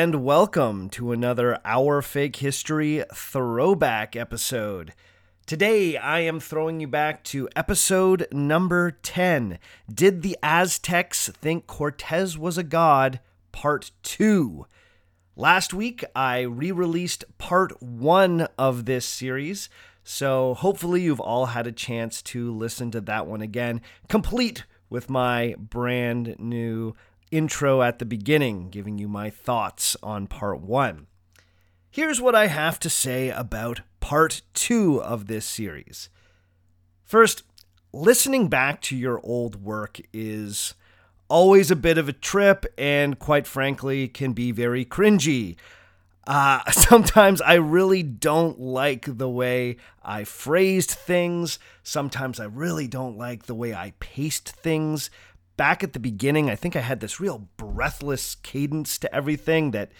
and welcome to another Our Fake History throwback episode. Today, I am throwing you back to episode number 10 Did the Aztecs Think Cortez Was a God? Part 2. Last week, I re released part 1 of this series, so hopefully, you've all had a chance to listen to that one again, complete with my brand new intro at the beginning, giving you my thoughts on part one. Here's what I have to say about part two of this series. First, listening back to your old work is always a bit of a trip and, quite frankly, can be very cringy. Uh, sometimes I really don't like the way I phrased things. Sometimes I really don't like the way I paced things back at the beginning, I think I had this real breathless cadence to everything that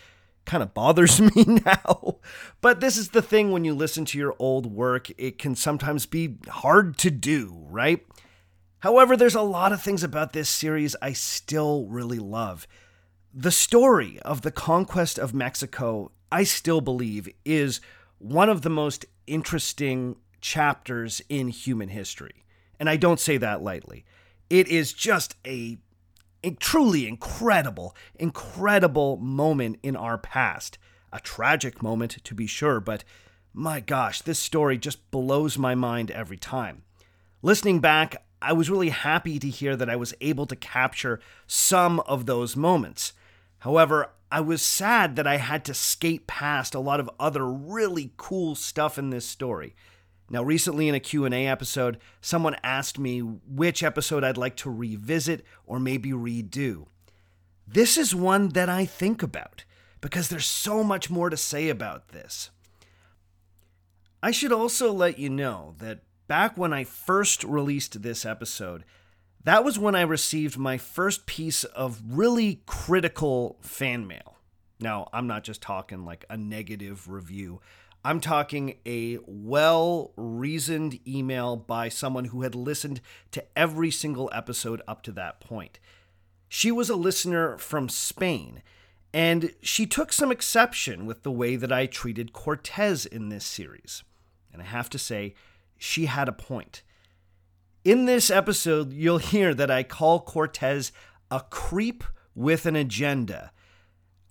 kind of bothers me now. But this is the thing when you listen to your old work, it can sometimes be hard to do, right? However, there's a lot of things about this series I still really love. The story of the conquest of Mexico, I still believe, is one of the most interesting chapters in human history. And I don't say that lightly. It is just a, a truly incredible, incredible moment in our past. A tragic moment, to be sure, but my gosh, this story just blows my mind every time. Listening back, I was really happy to hear that I was able to capture some of those moments. However, I was sad that I had to skate past a lot of other really cool stuff in this story. Now, recently in a Q&A episode, someone asked me which episode I'd like to revisit or maybe redo. This is one that I think about because there's so much more to say about this. I should also let you know that back when I first released this episode, that was when I received my first piece of really critical fan mail. Now, I'm not just talking like a negative review. I'm talking a well reasoned email by someone who had listened to every single episode up to that point. She was a listener from Spain, and she took some exception with the way that I treated Cortez in this series. And I have to say, she had a point. In this episode, you'll hear that I call Cortez a creep with an agenda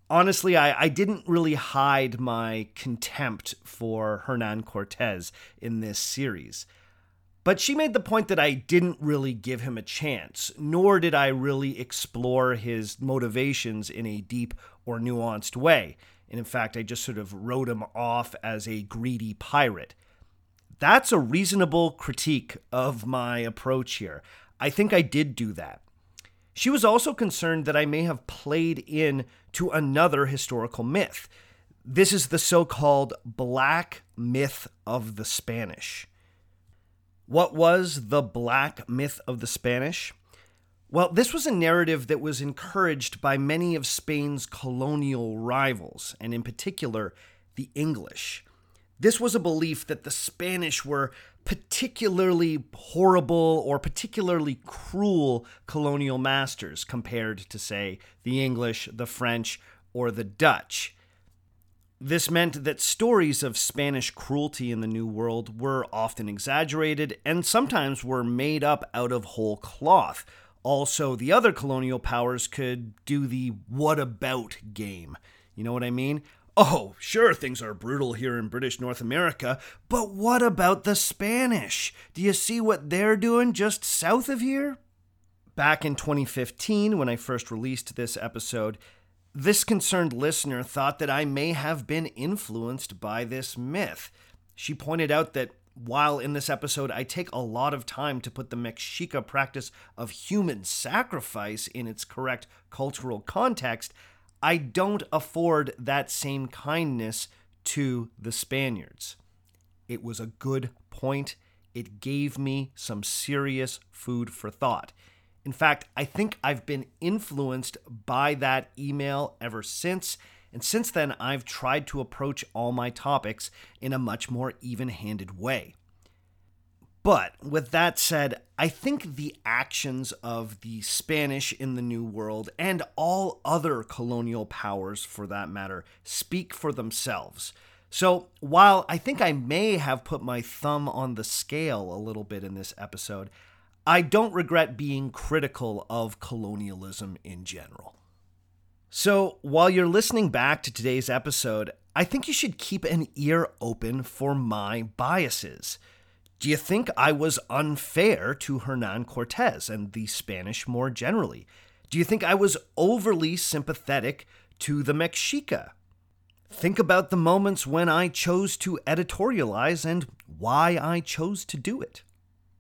honestly, I, I didn't really hide my contempt for Hernan Cortez in this series. But she made the point that I didn't really give him a chance, nor did I really explore his motivations in a deep or nuanced way. And in fact, I just sort of wrote him off as a greedy pirate. That's a reasonable critique of my approach here. I think I did do that. She was also concerned that I may have played in to another historical myth. This is the so called Black Myth of the Spanish. What was the Black Myth of the Spanish? Well, this was a narrative that was encouraged by many of Spain's colonial rivals, and in particular, the English. This was a belief that the Spanish were particularly horrible or particularly cruel colonial masters compared to, say, the English, the French, or the Dutch. This meant that stories of Spanish cruelty in the New World were often exaggerated and sometimes were made up out of whole cloth. Also, the other colonial powers could do the what about game. You know what I mean? Oh, sure, things are brutal here in British North America, but what about the Spanish? Do you see what they're doing just south of here? Back in 2015, when I first released this episode, this concerned listener thought that I may have been influenced by this myth. She pointed out that while in this episode I take a lot of time to put the Mexica practice of human sacrifice in its correct cultural context, I don't afford that same kindness to the Spaniards. It was a good point. It gave me some serious food for thought. In fact, I think I've been influenced by that email ever since. And since then, I've tried to approach all my topics in a much more even handed way. But with that said, I think the actions of the Spanish in the New World and all other colonial powers for that matter speak for themselves. So, while I think I may have put my thumb on the scale a little bit in this episode, I don't regret being critical of colonialism in general. So, while you're listening back to today's episode, I think you should keep an ear open for my biases. Do you think I was unfair to Hernan Cortez and the Spanish more generally? Do you think I was overly sympathetic to the Mexica? Think about the moments when I chose to editorialize and why I chose to do it.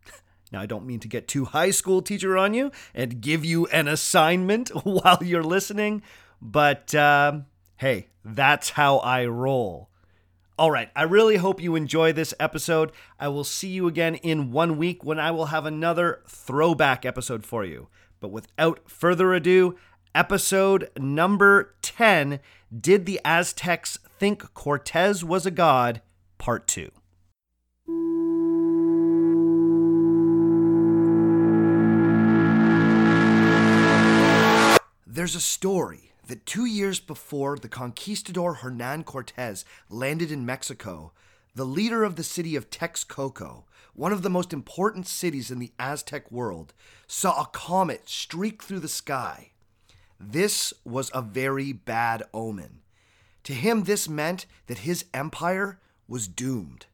Now, I don't mean to get too high school teacher on you and give you an assignment while you're listening, but uh, hey, that's how I roll. All right, I really hope you enjoy this episode. I will see you again in one week when I will have another throwback episode for you. But without further ado, episode number 10 Did the Aztecs Think Cortez Was a God? Part 2. There's a story that two years before the conquistador Hernan Cortez landed in Mexico, the leader of the city of Texcoco, one of the most important cities in the Aztec world, saw a comet streak through the sky. This was a very bad omen. To him, this meant that his empire was doomed.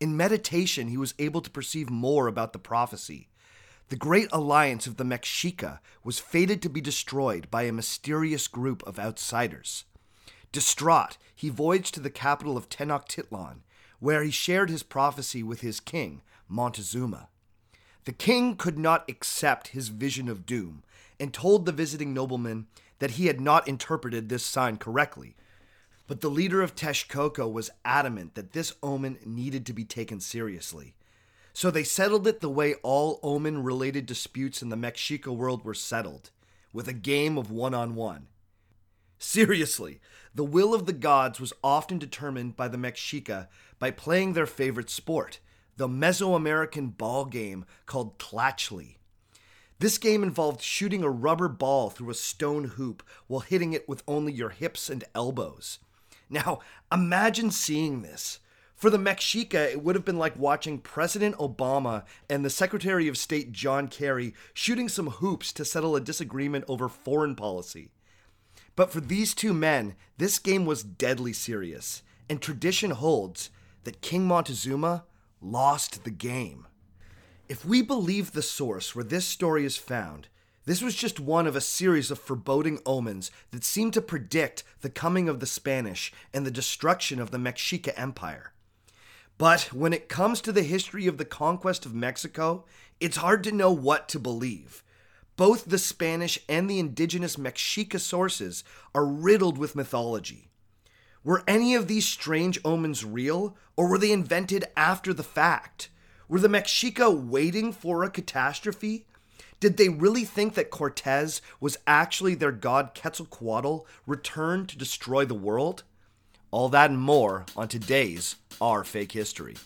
In meditation, he was able to perceive more about the prophecy. The great alliance of the Mexica was fated to be destroyed by a mysterious group of outsiders. Distraught, he voyaged to the capital of Tenochtitlan, where he shared his prophecy with his king, Montezuma. The king could not accept his vision of doom and told the visiting nobleman that he had not interpreted this sign correctly. But the leader of Texcoco was adamant that this omen needed to be taken seriously. So they settled it the way all omen related disputes in the Mexica world were settled with a game of one on one. Seriously, the will of the gods was often determined by the Mexica by playing their favorite sport, the Mesoamerican ball game called Tlachtli. This game involved shooting a rubber ball through a stone hoop while hitting it with only your hips and elbows. Now, imagine seeing this. For the Mexica, it would have been like watching President Obama and the Secretary of State John Kerry shooting some hoops to settle a disagreement over foreign policy. But for these two men, this game was deadly serious, and tradition holds that King Montezuma lost the game. If we believe the source where this story is found, this was just one of a series of foreboding omens that seemed to predict the coming of the Spanish and the destruction of the Mexica Empire. But when it comes to the history of the conquest of Mexico, it's hard to know what to believe. Both the Spanish and the indigenous Mexica sources are riddled with mythology. Were any of these strange omens real, or were they invented after the fact? Were the Mexica waiting for a catastrophe? Did they really think that Cortez was actually their god Quetzalcoatl returned to destroy the world? All that and more on today's Our Fake History.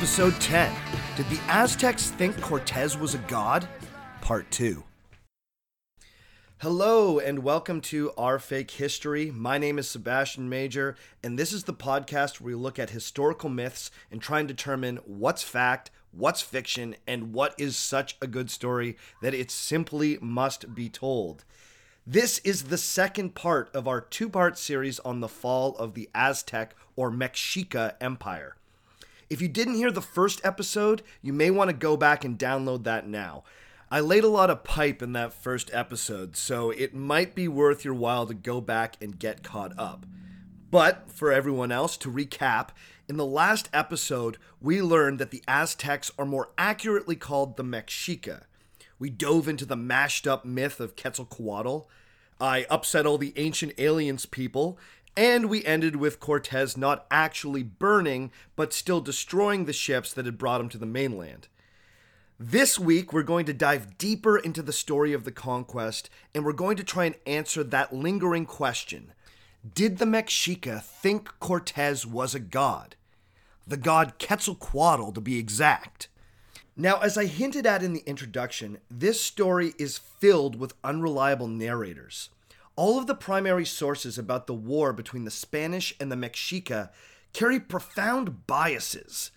Episode 10 Did the Aztecs think Cortez was a god? Part 2. Hello, and welcome to Our Fake History. My name is Sebastian Major, and this is the podcast where we look at historical myths and try and determine what's fact, what's fiction, and what is such a good story that it simply must be told. This is the second part of our two part series on the fall of the Aztec or Mexica Empire. If you didn't hear the first episode, you may want to go back and download that now. I laid a lot of pipe in that first episode, so it might be worth your while to go back and get caught up. But for everyone else, to recap, in the last episode, we learned that the Aztecs are more accurately called the Mexica. We dove into the mashed up myth of Quetzalcoatl. I upset all the ancient aliens people, and we ended with Cortez not actually burning, but still destroying the ships that had brought him to the mainland. This week, we're going to dive deeper into the story of the conquest, and we're going to try and answer that lingering question Did the Mexica think Cortez was a god? The god Quetzalcoatl, to be exact. Now, as I hinted at in the introduction, this story is filled with unreliable narrators. All of the primary sources about the war between the Spanish and the Mexica carry profound biases.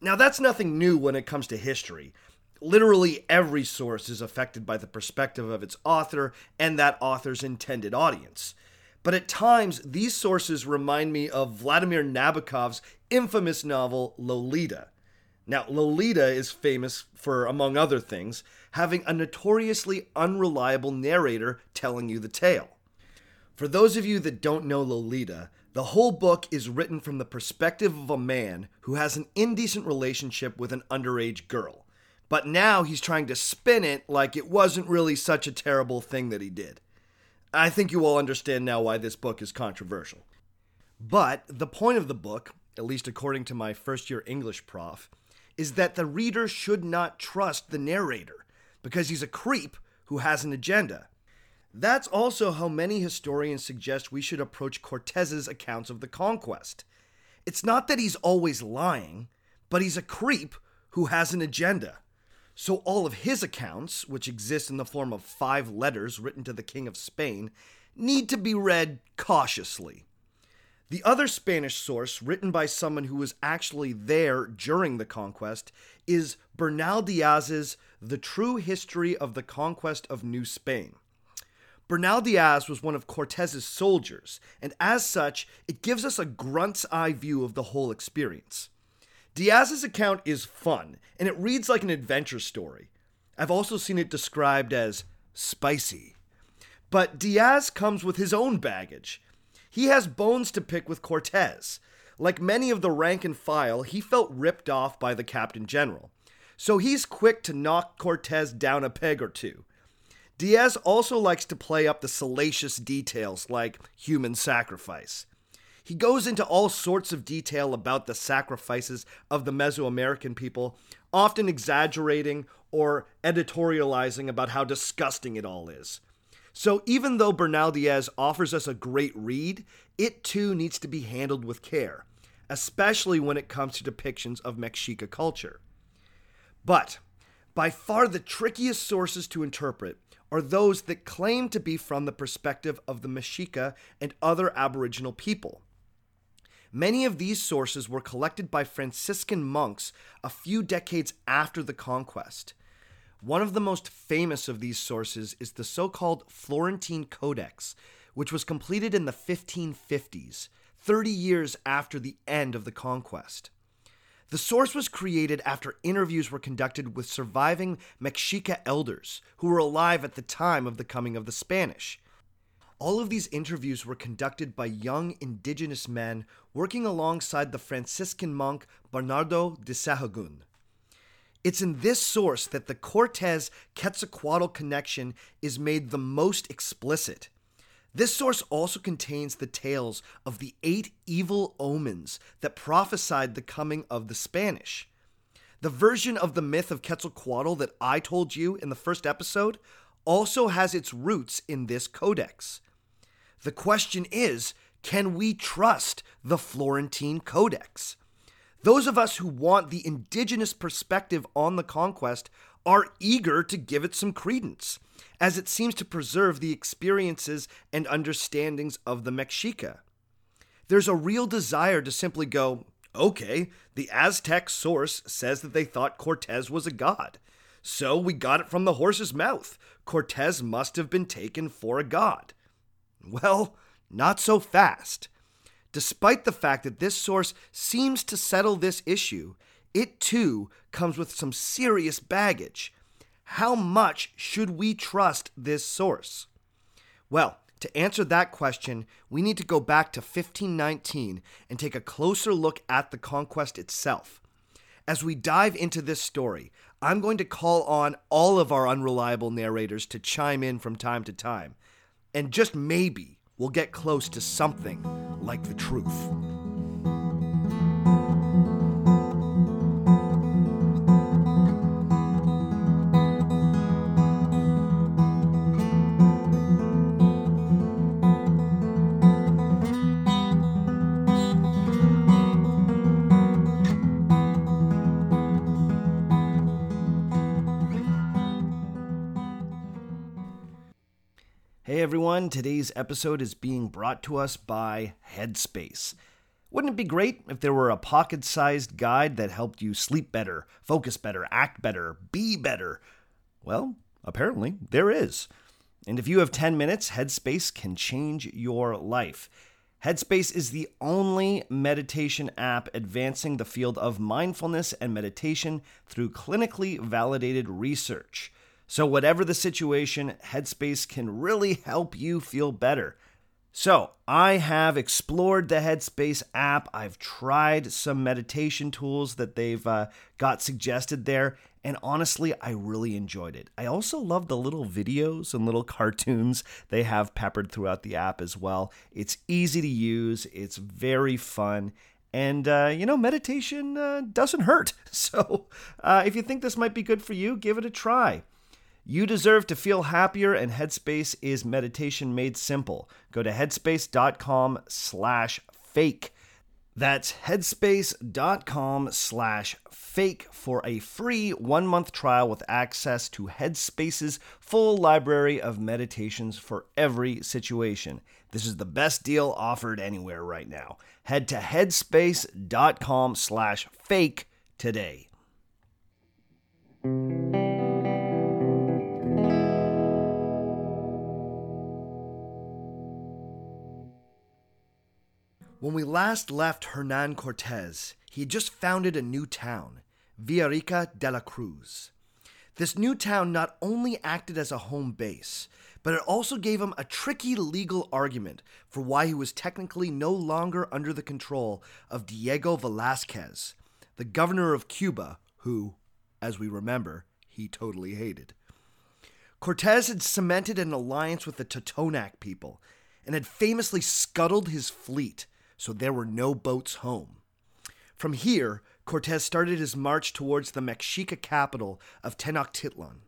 Now, that's nothing new when it comes to history. Literally every source is affected by the perspective of its author and that author's intended audience. But at times, these sources remind me of Vladimir Nabokov's infamous novel Lolita. Now, Lolita is famous for, among other things, having a notoriously unreliable narrator telling you the tale. For those of you that don't know Lolita, the whole book is written from the perspective of a man who has an indecent relationship with an underage girl. But now he's trying to spin it like it wasn't really such a terrible thing that he did. I think you all understand now why this book is controversial. But the point of the book, at least according to my first year English prof, is that the reader should not trust the narrator because he's a creep who has an agenda. That's also how many historians suggest we should approach Cortez's accounts of the conquest. It's not that he's always lying, but he's a creep who has an agenda. So all of his accounts, which exist in the form of five letters written to the King of Spain, need to be read cautiously. The other Spanish source, written by someone who was actually there during the conquest, is Bernal Diaz's The True History of the Conquest of New Spain. Bernal Diaz was one of Cortez's soldiers, and as such, it gives us a grunt's eye view of the whole experience. Diaz's account is fun, and it reads like an adventure story. I've also seen it described as spicy. But Diaz comes with his own baggage. He has bones to pick with Cortez. Like many of the rank and file, he felt ripped off by the Captain General. So he's quick to knock Cortez down a peg or two. Diaz also likes to play up the salacious details like human sacrifice. He goes into all sorts of detail about the sacrifices of the Mesoamerican people, often exaggerating or editorializing about how disgusting it all is. So even though Bernal Diaz offers us a great read, it too needs to be handled with care, especially when it comes to depictions of Mexica culture. But by far the trickiest sources to interpret are those that claim to be from the perspective of the Mexica and other Aboriginal people. Many of these sources were collected by Franciscan monks a few decades after the conquest. One of the most famous of these sources is the so called Florentine Codex, which was completed in the 1550s, 30 years after the end of the conquest. The source was created after interviews were conducted with surviving Mexica elders who were alive at the time of the coming of the Spanish. All of these interviews were conducted by young indigenous men working alongside the Franciscan monk Bernardo de Sahagún. It's in this source that the Cortez Quetzalcoatl connection is made the most explicit. This source also contains the tales of the eight evil omens that prophesied the coming of the Spanish. The version of the myth of Quetzalcoatl that I told you in the first episode also has its roots in this codex. The question is can we trust the Florentine Codex? Those of us who want the indigenous perspective on the conquest are eager to give it some credence as it seems to preserve the experiences and understandings of the Mexica. There's a real desire to simply go, okay, the Aztec source says that they thought Cortez was a god. So we got it from the horse's mouth. Cortez must have been taken for a god. Well, not so fast. Despite the fact that this source seems to settle this issue, it too comes with some serious baggage how much should we trust this source? Well, To answer that question, we need to go back to 1519 and take a closer look at the conquest itself. As we dive into this story, I'm going to call on all of our unreliable narrators to chime in from time to time, and just maybe we'll get close to something like the truth. Everyone, today's episode is being brought to us by Headspace. Wouldn't it be great if there were a pocket sized guide that helped you sleep better, focus better, act better, be better? Well, apparently there is. And if you have 10 minutes, Headspace can change your life. Headspace is the only meditation app advancing the field of mindfulness and meditation through clinically validated research. So, whatever the situation, Headspace can really help you feel better. So, I have explored the Headspace app. I've tried some meditation tools that they've uh, got suggested there, and honestly, I really enjoyed it. I also love the little videos and little cartoons they have peppered throughout the app as well. It's easy to use, it's very fun, and, uh, you know, meditation uh, doesn't hurt. So, uh, if you think this might be good for you, give it a try. You deserve to feel happier, and Headspace is meditation made simple. Go to headspace.com slash fake. That's headspace.com slash fake for a free one month trial with access to Headspace's full library of meditations for every situation. This is the best deal offered anywhere right now. Head to headspace.com slash fake today. When we last left Hernan Cortez, he had just founded a new town, Villarica de la Cruz. This new town not only acted as a home base, but it also gave him a tricky legal argument for why he was technically no longer under the control of Diego Velazquez, the governor of Cuba, who, as we remember, he totally hated. Cortez had cemented an alliance with the Totonac people and had famously scuttled his fleet so there were no boats home. From here, Cortez started his march towards the Mexica capital of Tenochtitlan.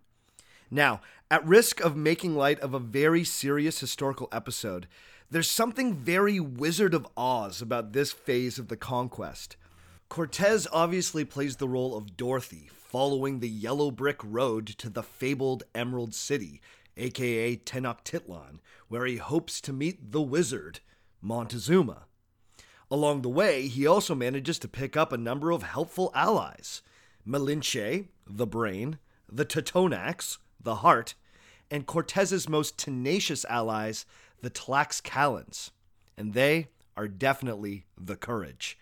Now, at risk of making light of a very serious historical episode, there's something very Wizard of Oz about this phase of the conquest. Cortez obviously plays the role of Dorothy, following the yellow brick road to the fabled Emerald City, aka Tenochtitlan, where he hopes to meet the wizard, Montezuma. Along the way, he also manages to pick up a number of helpful allies Malinche, the brain, the Totonacs, the heart, and Cortez's most tenacious allies, the Tlaxcalans. And they are definitely the courage.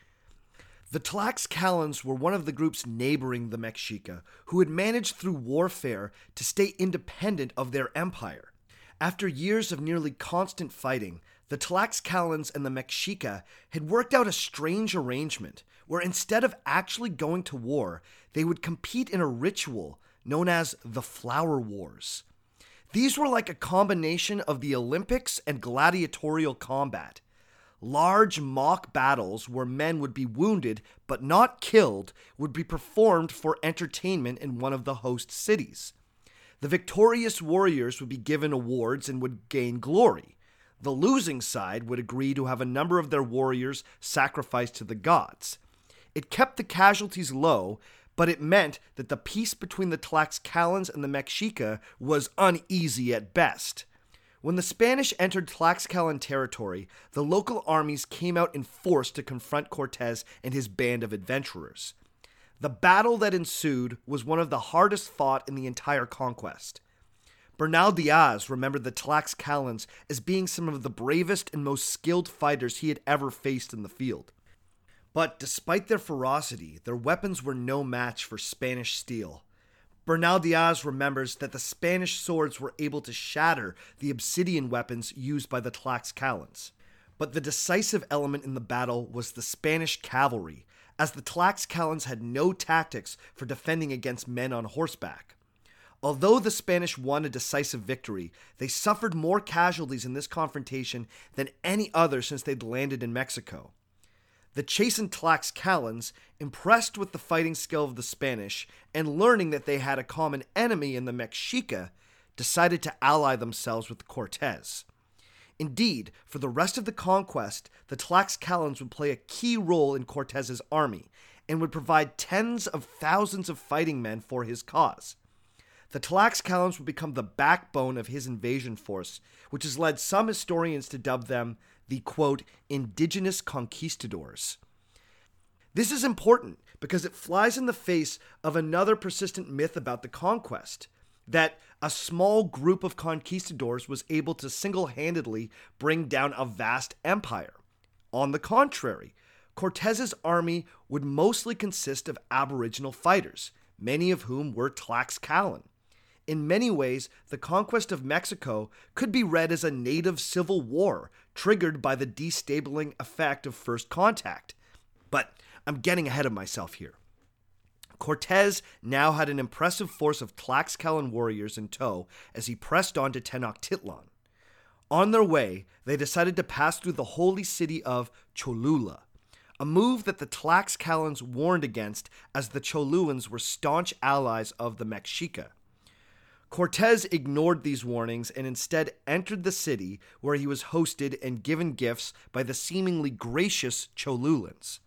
The Tlaxcalans were one of the groups neighboring the Mexica who had managed through warfare to stay independent of their empire. After years of nearly constant fighting, the Tlaxcalans and the Mexica had worked out a strange arrangement where instead of actually going to war, they would compete in a ritual known as the Flower Wars. These were like a combination of the Olympics and gladiatorial combat. Large mock battles where men would be wounded but not killed would be performed for entertainment in one of the host cities. The victorious warriors would be given awards and would gain glory. The losing side would agree to have a number of their warriors sacrificed to the gods. It kept the casualties low, but it meant that the peace between the Tlaxcalans and the Mexica was uneasy at best. When the Spanish entered Tlaxcalan territory, the local armies came out in force to confront Cortez and his band of adventurers. The battle that ensued was one of the hardest fought in the entire conquest. Bernal Diaz remembered the Tlaxcalans as being some of the bravest and most skilled fighters he had ever faced in the field. But despite their ferocity, their weapons were no match for Spanish steel. Bernal Diaz remembers that the Spanish swords were able to shatter the obsidian weapons used by the Tlaxcalans. But the decisive element in the battle was the Spanish cavalry, as the Tlaxcalans had no tactics for defending against men on horseback. Although the Spanish won a decisive victory, they suffered more casualties in this confrontation than any other since they'd landed in Mexico. The chastened Tlaxcalans, impressed with the fighting skill of the Spanish and learning that they had a common enemy in the Mexica, decided to ally themselves with Cortes. Indeed, for the rest of the conquest, the Tlaxcalans would play a key role in Cortez's army and would provide tens of thousands of fighting men for his cause. The Tlaxcalans would become the backbone of his invasion force, which has led some historians to dub them the quote, indigenous conquistadors. This is important because it flies in the face of another persistent myth about the conquest that a small group of conquistadors was able to single handedly bring down a vast empire. On the contrary, Cortez's army would mostly consist of Aboriginal fighters, many of whom were Tlaxcalan. In many ways, the conquest of Mexico could be read as a native civil war triggered by the destabilizing effect of first contact. But I'm getting ahead of myself here. Cortez now had an impressive force of Tlaxcalan warriors in tow as he pressed on to Tenochtitlan. On their way, they decided to pass through the holy city of Cholula, a move that the Tlaxcalans warned against as the Cholulans were staunch allies of the Mexica. Cortez ignored these warnings and instead entered the city where he was hosted and given gifts by the seemingly gracious Cholulans.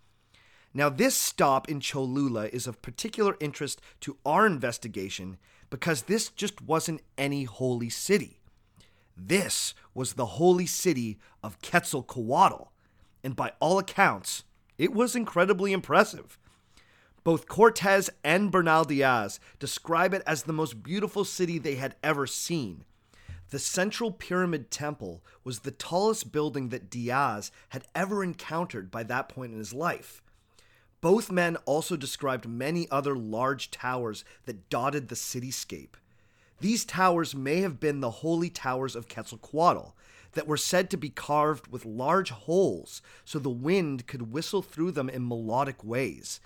Now, this stop in Cholula is of particular interest to our investigation because this just wasn't any holy city. This was the holy city of Quetzalcoatl, and by all accounts, it was incredibly impressive. Both Cortez and Bernal Diaz describe it as the most beautiful city they had ever seen. The Central Pyramid Temple was the tallest building that Diaz had ever encountered by that point in his life. Both men also described many other large towers that dotted the cityscape. These towers may have been the holy towers of Quetzalcoatl that were said to be carved with large holes so the wind could whistle through them in melodic ways.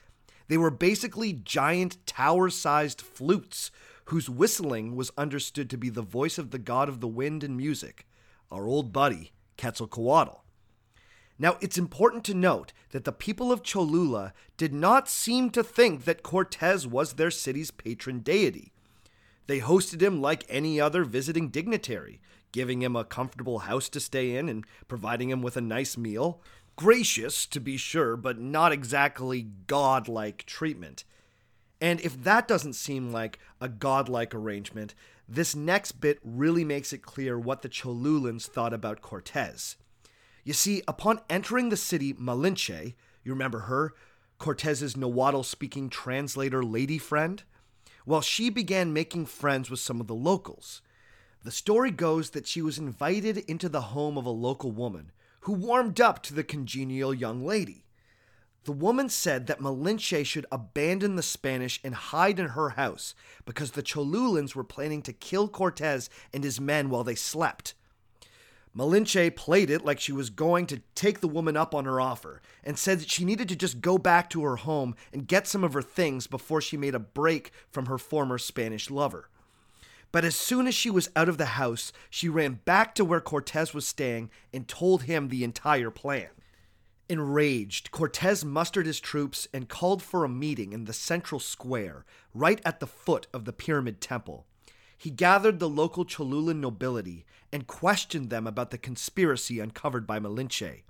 They were basically giant tower sized flutes whose whistling was understood to be the voice of the god of the wind and music, our old buddy, Quetzalcoatl. Now, it's important to note that the people of Cholula did not seem to think that Cortez was their city's patron deity. They hosted him like any other visiting dignitary, giving him a comfortable house to stay in and providing him with a nice meal. Gracious, to be sure, but not exactly godlike treatment. And if that doesn't seem like a godlike arrangement, this next bit really makes it clear what the Cholulans thought about Cortez. You see, upon entering the city Malinche, you remember her, Cortez's Nahuatl speaking translator lady friend? Well, she began making friends with some of the locals. The story goes that she was invited into the home of a local woman who warmed up to the congenial young lady. The woman said that Malinche should abandon the Spanish and hide in her house because the Cholulans were planning to kill Cortez and his men while they slept. Malinche played it like she was going to take the woman up on her offer and said that she needed to just go back to her home and get some of her things before she made a break from her former Spanish lover. But as soon as she was out of the house, she ran back to where Cortez was staying and told him the entire plan. Enraged, Cortez mustered his troops and called for a meeting in the central square, right at the foot of the Pyramid Temple. He gathered the local Cholulan nobility and questioned them about the conspiracy uncovered by Malinche.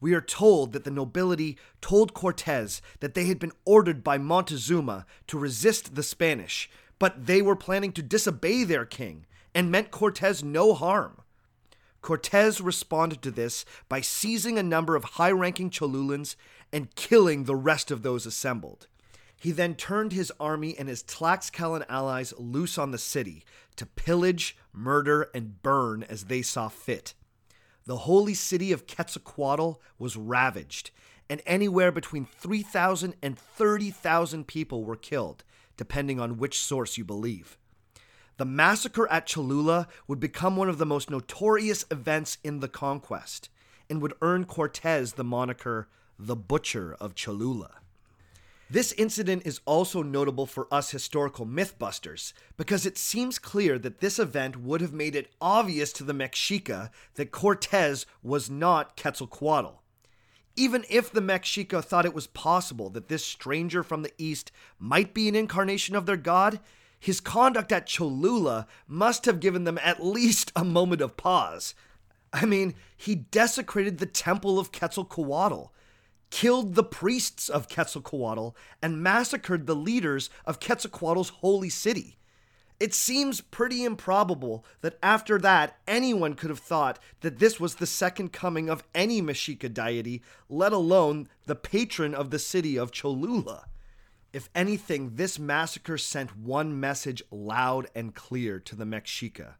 We are told that the nobility told Cortez that they had been ordered by Montezuma to resist the Spanish, but they were planning to disobey their king and meant Cortez no harm. Cortez responded to this by seizing a number of high ranking Cholulans and killing the rest of those assembled. He then turned his army and his Tlaxcalan allies loose on the city to pillage, murder, and burn as they saw fit. The holy city of Quetzalcoatl was ravaged, and anywhere between 3,000 and 30,000 people were killed, depending on which source you believe. The massacre at Cholula would become one of the most notorious events in the conquest and would earn Cortez the moniker the Butcher of Cholula. This incident is also notable for us historical mythbusters because it seems clear that this event would have made it obvious to the Mexica that Cortez was not Quetzalcoatl. Even if the Mexica thought it was possible that this stranger from the east might be an incarnation of their god, his conduct at Cholula must have given them at least a moment of pause. I mean, he desecrated the temple of Quetzalcoatl killed the priests of Quetzalcoatl, and massacred the leaders of Quetzalcoatl's holy city. It seems pretty improbable that after that, anyone could have thought that this was the second coming of any Mexica deity, let alone the patron of the city of Cholula. If anything, this massacre sent one message loud and clear to the Mexica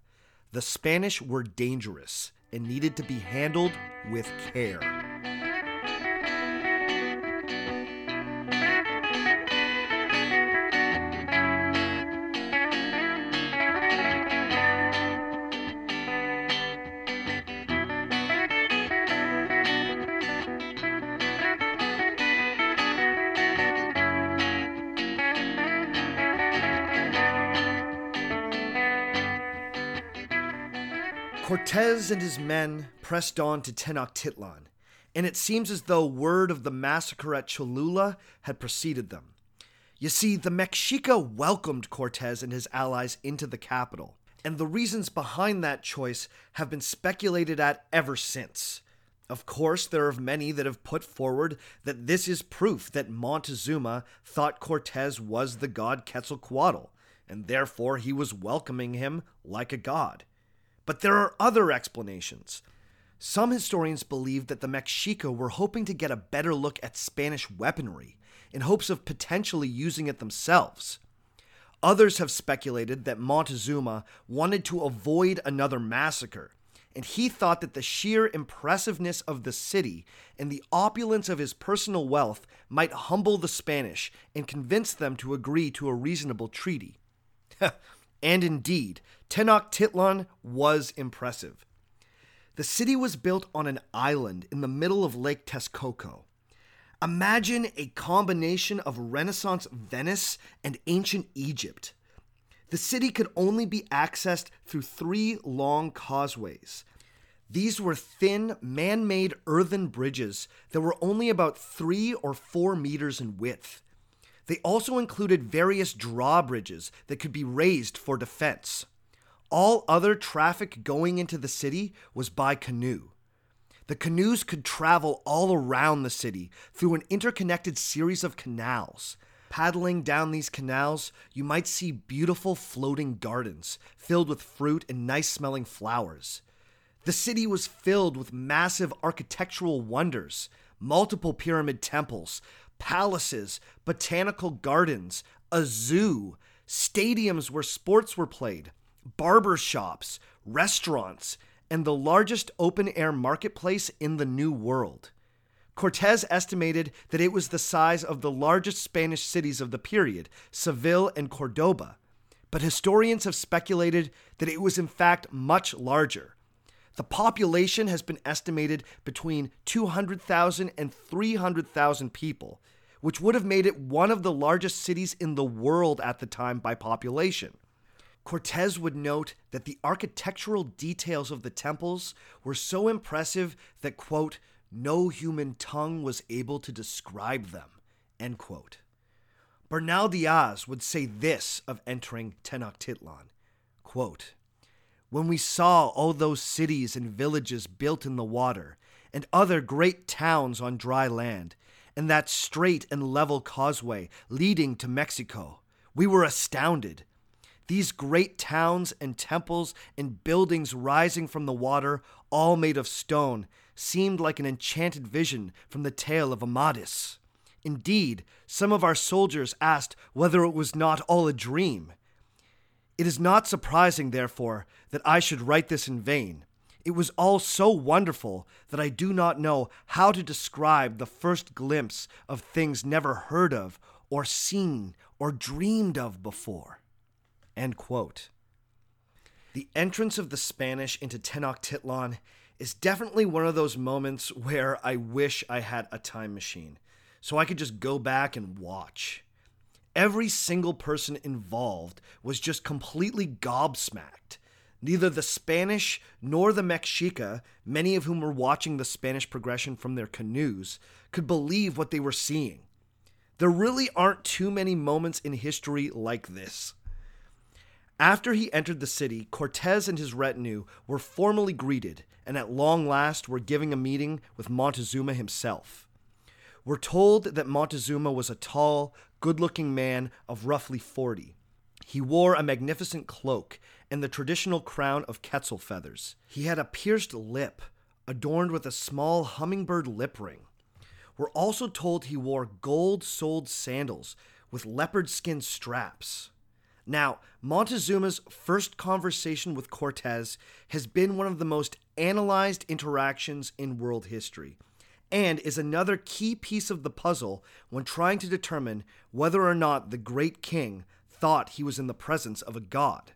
the Spanish were dangerous and needed to be handled with care. Cortez and his men pressed on to Tenochtitlan, and it seems as though word of the massacre at Cholula had preceded them. You see, the Mexica welcomed Cortez and his allies into the capital, and the reasons behind that choice have been speculated at ever since. Of course, there are many that have put forward that this is proof that Montezuma thought Cortez was the god Quetzalcoatl, and therefore he was welcoming him like a god. But there are other explanations. Some historians believe that the Mexica were hoping to get a better look at Spanish weaponry in hopes of potentially using it themselves. Others have speculated that Montezuma wanted to avoid another massacre, and he thought that the sheer impressiveness of the city and the opulence of his personal wealth might humble the Spanish and convince them to agree to a reasonable treaty. And indeed, Tenochtitlan was impressive. The city was built on an island in the middle of Lake Texcoco. Imagine a combination of Renaissance Venice and ancient Egypt. The city could only be accessed through three long causeways. These were thin, man made earthen bridges that were only about three or four meters in width. They also included various drawbridges that could be raised for defense. All other traffic going into the city was by canoe. The canoes could travel all around the city through an interconnected series of canals. Paddling down these canals, you might see beautiful floating gardens filled with fruit and nice smelling flowers. The city was filled with massive architectural wonders, multiple pyramid temples, palaces, botanical gardens, a zoo, stadiums where sports were played, barber shops, restaurants, and the largest open air marketplace in the New World. Cortez estimated that it was the size of the largest Spanish cities of the period, Seville and Cordoba, but historians have speculated that it was in fact much larger. The population has been estimated between 200,000 and 300,000 people, which would have made it one of the largest cities in the world at the time by population. Cortez would note that the architectural details of the temples were so impressive that, quote, no human tongue was able to describe them, end quote. Bernal Diaz would say this of entering Tenochtitlan, quote, When we saw all those cities and villages built in the water, and other great towns on dry land, and that straight and level causeway leading to Mexico. We were astounded. These great towns and temples and buildings rising from the water, all made of stone, seemed like an enchanted vision from the tale of Amadis. Indeed, some of our soldiers asked whether it was not all a dream. It is not surprising, therefore, that I should write this in vain. It was all so wonderful that I do not know how to describe the first glimpse of things never heard of or seen or dreamed of before. The entrance of the Spanish into Tenochtitlan is definitely one of those moments where I wish I had a time machine so I could just go back and watch. Every single person involved was just completely gobsmacked. Neither the Spanish nor the Mexica, many of whom were watching the Spanish progression from their canoes, could believe what they were seeing. There really aren't too many moments in history like this. After he entered the city, Cortez and his retinue were formally greeted and at long last were giving a meeting with Montezuma himself. We're told that Montezuma was a tall, good looking man of roughly 40. He wore a magnificent cloak and the traditional crown of quetzal feathers. He had a pierced lip, adorned with a small hummingbird lip ring. We're also told he wore gold soled sandals with leopard skin straps. Now, Montezuma's first conversation with Cortez has been one of the most analyzed interactions in world history, and is another key piece of the puzzle when trying to determine whether or not the great king thought he was in the presence of a god.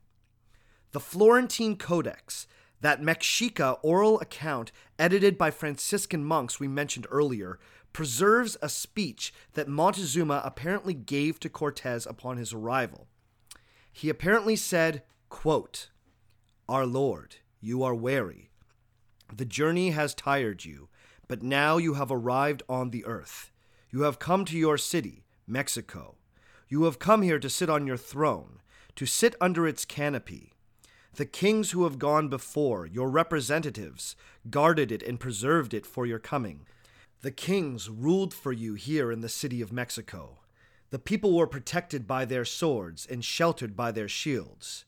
The Florentine Codex, that Mexica oral account edited by Franciscan monks we mentioned earlier, preserves a speech that Montezuma apparently gave to Cortez upon his arrival. He apparently said, quote, Our Lord, you are weary. The journey has tired you, but now you have arrived on the earth. You have come to your city, Mexico. You have come here to sit on your throne, to sit under its canopy. The kings who have gone before, your representatives, guarded it and preserved it for your coming. The kings ruled for you here in the city of Mexico. The people were protected by their swords and sheltered by their shields.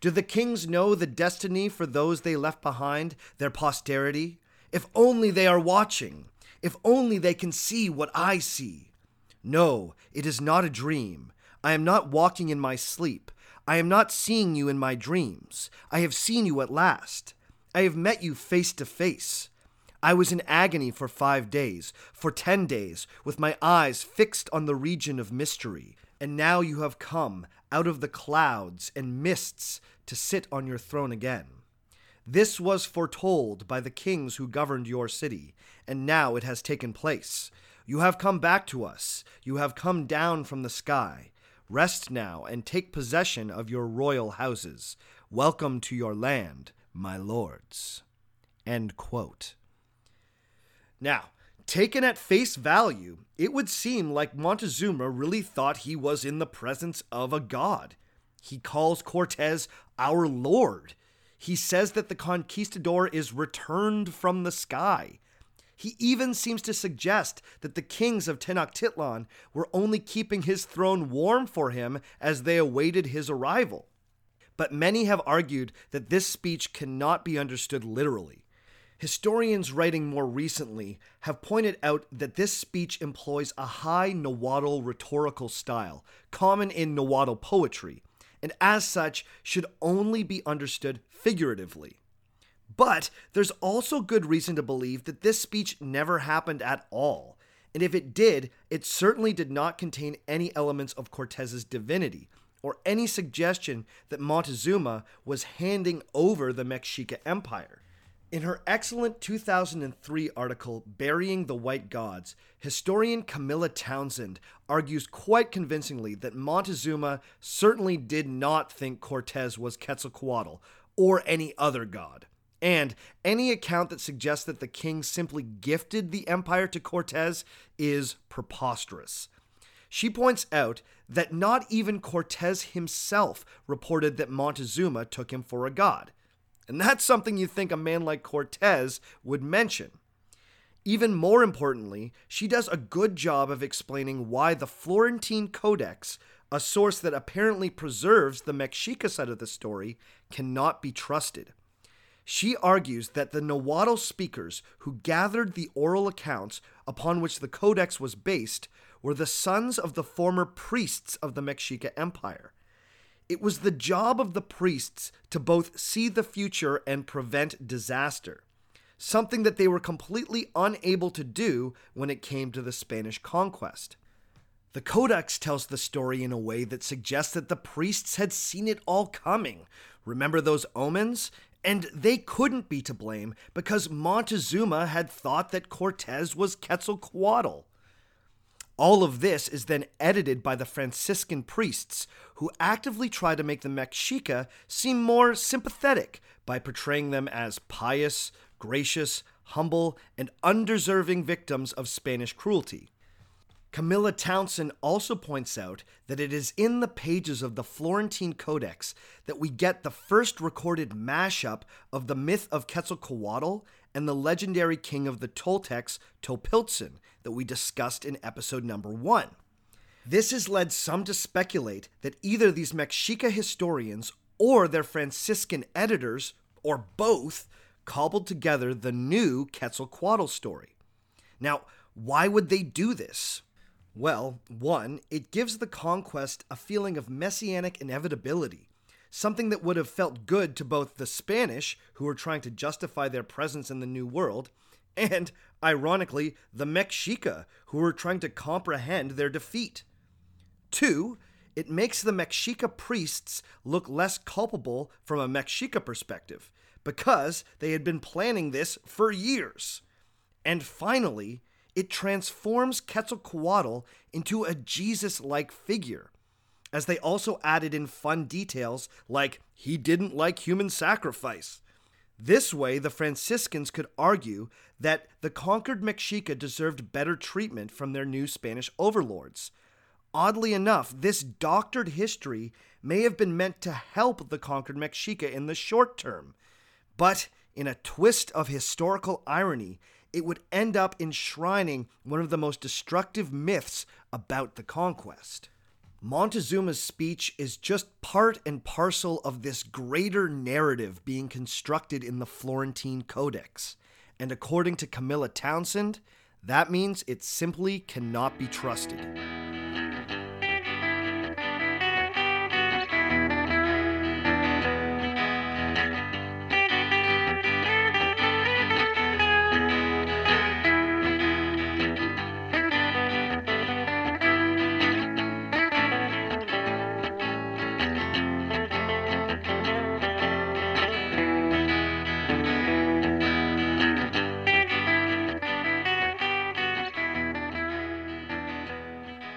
Do the kings know the destiny for those they left behind, their posterity? If only they are watching! If only they can see what I see! No, it is not a dream. I am not walking in my sleep. I am not seeing you in my dreams. I have seen you at last. I have met you face to face. I was in agony for five days, for ten days, with my eyes fixed on the region of mystery. And now you have come out of the clouds and mists to sit on your throne again. This was foretold by the kings who governed your city, and now it has taken place. You have come back to us. You have come down from the sky. Rest now and take possession of your royal houses. Welcome to your land, my lords. End quote. Now, taken at face value, it would seem like Montezuma really thought he was in the presence of a god. He calls Cortez our lord. He says that the conquistador is returned from the sky. He even seems to suggest that the kings of Tenochtitlan were only keeping his throne warm for him as they awaited his arrival. But many have argued that this speech cannot be understood literally. Historians writing more recently have pointed out that this speech employs a high Nahuatl rhetorical style, common in Nahuatl poetry, and as such should only be understood figuratively. But there's also good reason to believe that this speech never happened at all, and if it did, it certainly did not contain any elements of Cortez's divinity, or any suggestion that Montezuma was handing over the Mexica Empire. In her excellent 2003 article, Burying the White Gods, historian Camilla Townsend argues quite convincingly that Montezuma certainly did not think Cortez was Quetzalcoatl or any other god. And any account that suggests that the king simply gifted the empire to Cortez is preposterous. She points out that not even Cortez himself reported that Montezuma took him for a god. And that's something you think a man like Cortez would mention. Even more importantly, she does a good job of explaining why the Florentine Codex, a source that apparently preserves the Mexica side of the story, cannot be trusted. She argues that the Nahuatl speakers who gathered the oral accounts upon which the Codex was based were the sons of the former priests of the Mexica Empire. It was the job of the priests to both see the future and prevent disaster, something that they were completely unable to do when it came to the Spanish conquest. The Codex tells the story in a way that suggests that the priests had seen it all coming. Remember those omens? And they couldn't be to blame because Montezuma had thought that Cortez was Quetzalcoatl. All of this is then edited by the Franciscan priests, who actively try to make the Mexica seem more sympathetic by portraying them as pious, gracious, humble, and undeserving victims of Spanish cruelty. Camilla Townsend also points out that it is in the pages of the Florentine Codex that we get the first recorded mashup of the myth of Quetzalcoatl and the legendary king of the Toltecs, Topiltzin, that we discussed in episode number one. This has led some to speculate that either these Mexica historians or their Franciscan editors, or both, cobbled together the new Quetzalcoatl story. Now, why would they do this? Well, one, it gives the conquest a feeling of messianic inevitability, something that would have felt good to both the Spanish, who were trying to justify their presence in the New World, and, ironically, the Mexica, who were trying to comprehend their defeat. Two, it makes the Mexica priests look less culpable from a Mexica perspective, because they had been planning this for years. And finally, it transforms Quetzalcoatl into a Jesus like figure, as they also added in fun details like he didn't like human sacrifice. This way, the Franciscans could argue that the conquered Mexica deserved better treatment from their new Spanish overlords. Oddly enough, this doctored history may have been meant to help the conquered Mexica in the short term, but in a twist of historical irony, it would end up enshrining one of the most destructive myths about the conquest. Montezuma's speech is just part and parcel of this greater narrative being constructed in the Florentine Codex. And according to Camilla Townsend, that means it simply cannot be trusted.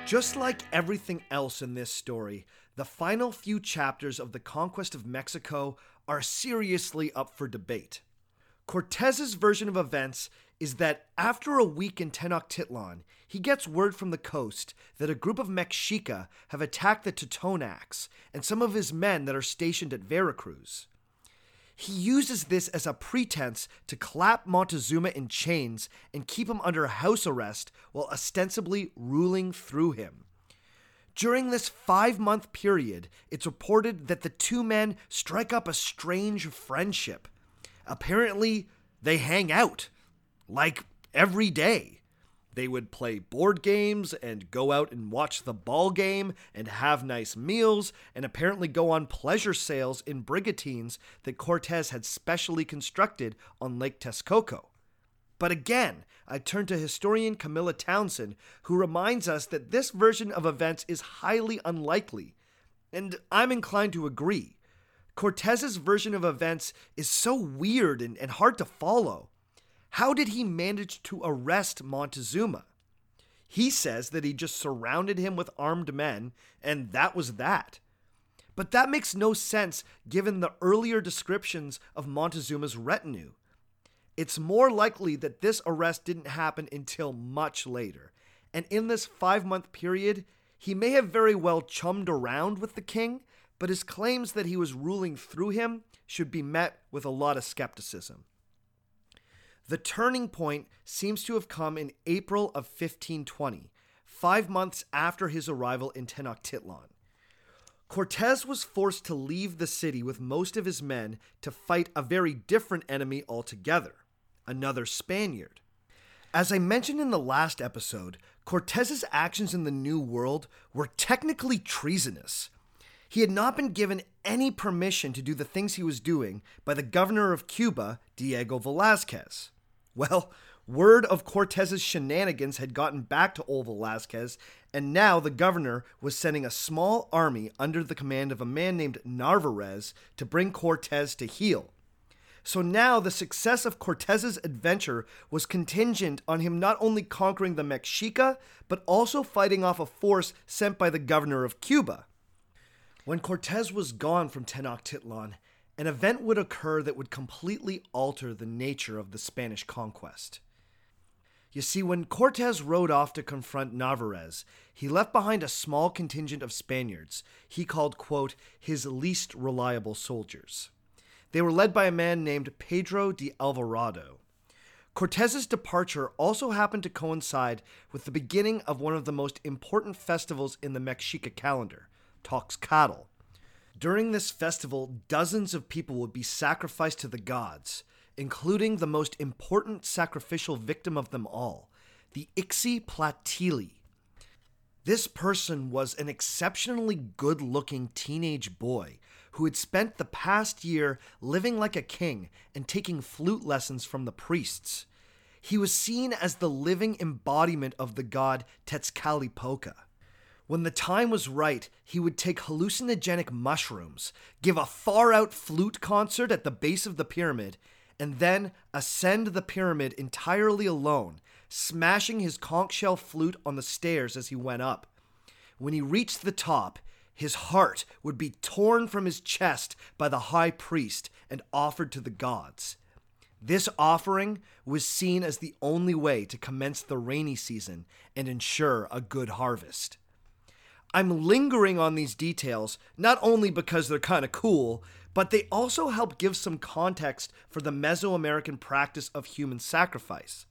Just like everything else in this story, the final few chapters of the conquest of Mexico are seriously up for debate. Cortez's version of events is that after a week in Tenochtitlan, he gets word from the coast that a group of Mexica have attacked the Totonacs and some of his men that are stationed at Veracruz. He uses this as a pretense to clap Montezuma in chains and keep him under house arrest while ostensibly ruling through him. During this five month period, it's reported that the two men strike up a strange friendship. Apparently, they hang out, like every day. They would play board games and go out and watch the ball game and have nice meals and apparently go on pleasure sails in brigantines that Cortez had specially constructed on Lake Texcoco. But again, I turn to historian Camilla Townsend, who reminds us that this version of events is highly unlikely. And I'm inclined to agree. Cortez's version of events is so weird and, and hard to follow. How did he manage to arrest Montezuma? He says that he just surrounded him with armed men, and that was that. But that makes no sense given the earlier descriptions of Montezuma's retinue. It's more likely that this arrest didn't happen until much later, and in this five month period, he may have very well chummed around with the king, but his claims that he was ruling through him should be met with a lot of skepticism. The turning point seems to have come in April of 1520, five months after his arrival in Tenochtitlan. Cortes was forced to leave the city with most of his men to fight a very different enemy altogether another Spaniard. As I mentioned in the last episode, Cortez's actions in the New World were technically treasonous. He had not been given any permission to do the things he was doing by the governor of Cuba, Diego Velazquez. Well, Word of Cortez's shenanigans had gotten back to Old Velazquez, and now the governor was sending a small army under the command of a man named Narvaez to bring Cortez to heel. So now the success of Cortez's adventure was contingent on him not only conquering the Mexica, but also fighting off a force sent by the governor of Cuba. When Cortez was gone from Tenochtitlan, an event would occur that would completely alter the nature of the Spanish conquest. You see, when Cortez rode off to confront Narvaez, he left behind a small contingent of Spaniards he called, quote, his least reliable soldiers. They were led by a man named Pedro de Alvarado. Cortez's departure also happened to coincide with the beginning of one of the most important festivals in the Mexica calendar, Toxcatl. During this festival, dozens of people would be sacrificed to the gods, including the most important sacrificial victim of them all, the Ixiplatili. This person was an exceptionally good looking teenage boy who had spent the past year living like a king and taking flute lessons from the priests. He was seen as the living embodiment of the god Tezcatlipoca. When the time was right, he would take hallucinogenic mushrooms, give a far out flute concert at the base of the pyramid, and then ascend the pyramid entirely alone, smashing his conch shell flute on the stairs as he went up. When he reached the top, his heart would be torn from his chest by the high priest and offered to the gods. This offering was seen as the only way to commence the rainy season and ensure a good harvest. I'm lingering on these details not only because they're kind of cool, but they also help give some context for the Mesoamerican practice of human sacrifice.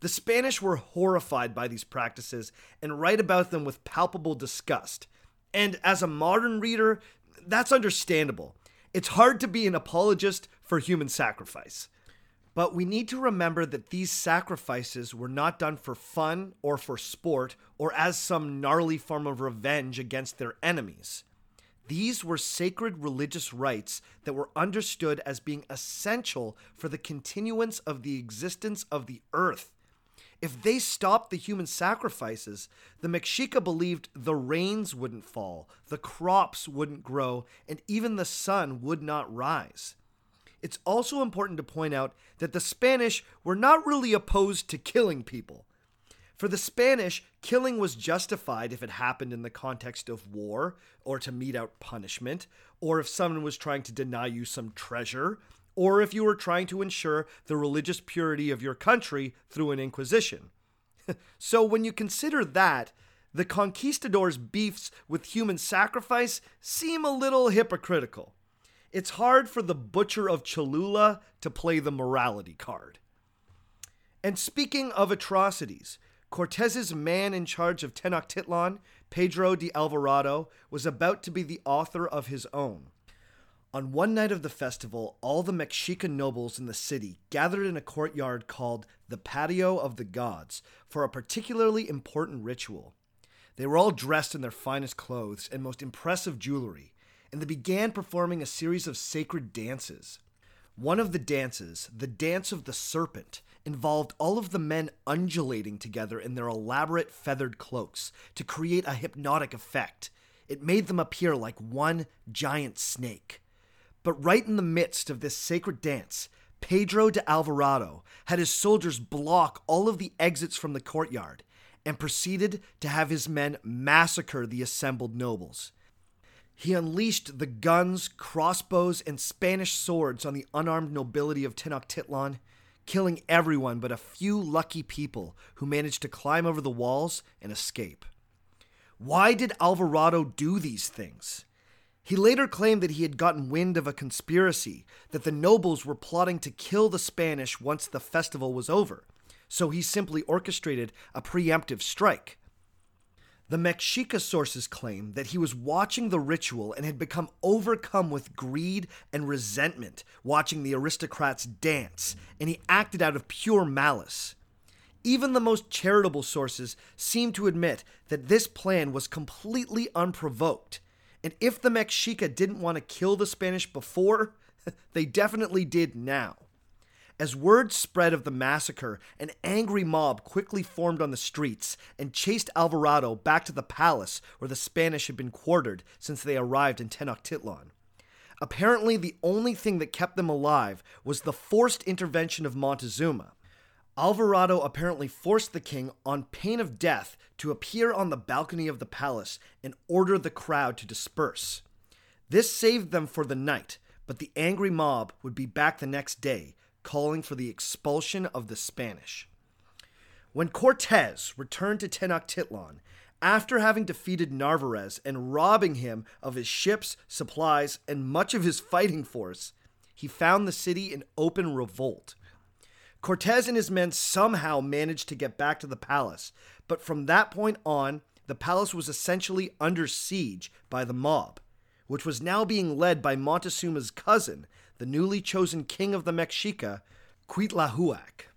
The Spanish were horrified by these practices and write about them with palpable disgust. And as a modern reader, that's understandable. It's hard to be an apologist for human sacrifice. But we need to remember that these sacrifices were not done for fun or for sport or as some gnarly form of revenge against their enemies. These were sacred religious rites that were understood as being essential for the continuance of the existence of the earth. If they stopped the human sacrifices, the Mexica believed the rains wouldn't fall, the crops wouldn't grow, and even the sun would not rise. It's also important to point out that the Spanish were not really opposed to killing people. For the Spanish, killing was justified if it happened in the context of war, or to mete out punishment, or if someone was trying to deny you some treasure, or if you were trying to ensure the religious purity of your country through an inquisition. so when you consider that, the conquistadors' beefs with human sacrifice seem a little hypocritical it's hard for the butcher of Cholula to play the morality card. And speaking of atrocities, Cortez's man in charge of Tenochtitlan, Pedro de Alvarado, was about to be the author of his own. On one night of the festival, all the Mexican nobles in the city gathered in a courtyard called the Patio of the Gods for a particularly important ritual. They were all dressed in their finest clothes and most impressive jewelry, and they began performing a series of sacred dances. One of the dances, the Dance of the Serpent, involved all of the men undulating together in their elaborate feathered cloaks to create a hypnotic effect. It made them appear like one giant snake. But right in the midst of this sacred dance, Pedro de Alvarado had his soldiers block all of the exits from the courtyard and proceeded to have his men massacre the assembled nobles. He unleashed the guns, crossbows, and Spanish swords on the unarmed nobility of Tenochtitlan, killing everyone but a few lucky people who managed to climb over the walls and escape. Why did Alvarado do these things? He later claimed that he had gotten wind of a conspiracy, that the nobles were plotting to kill the Spanish once the festival was over, so he simply orchestrated a preemptive strike. The Mexica sources claim that he was watching the ritual and had become overcome with greed and resentment watching the aristocrats dance, and he acted out of pure malice. Even the most charitable sources seem to admit that this plan was completely unprovoked, and if the Mexica didn't want to kill the Spanish before, they definitely did now. As word spread of the massacre, an angry mob quickly formed on the streets and chased Alvarado back to the palace where the Spanish had been quartered since they arrived in Tenochtitlan. Apparently, the only thing that kept them alive was the forced intervention of Montezuma. Alvarado apparently forced the king, on pain of death, to appear on the balcony of the palace and order the crowd to disperse. This saved them for the night, but the angry mob would be back the next day, calling for the expulsion of the Spanish. When Cortez returned to Tenochtitlan, after having defeated Narvaez and robbing him of his ships, supplies, and much of his fighting force, he found the city in open revolt. Cortez and his men somehow managed to get back to the palace, but from that point on, the palace was essentially under siege by the mob, which was now being led by Montezuma's cousin, the newly chosen king of the Mexica, Cuitlahuac.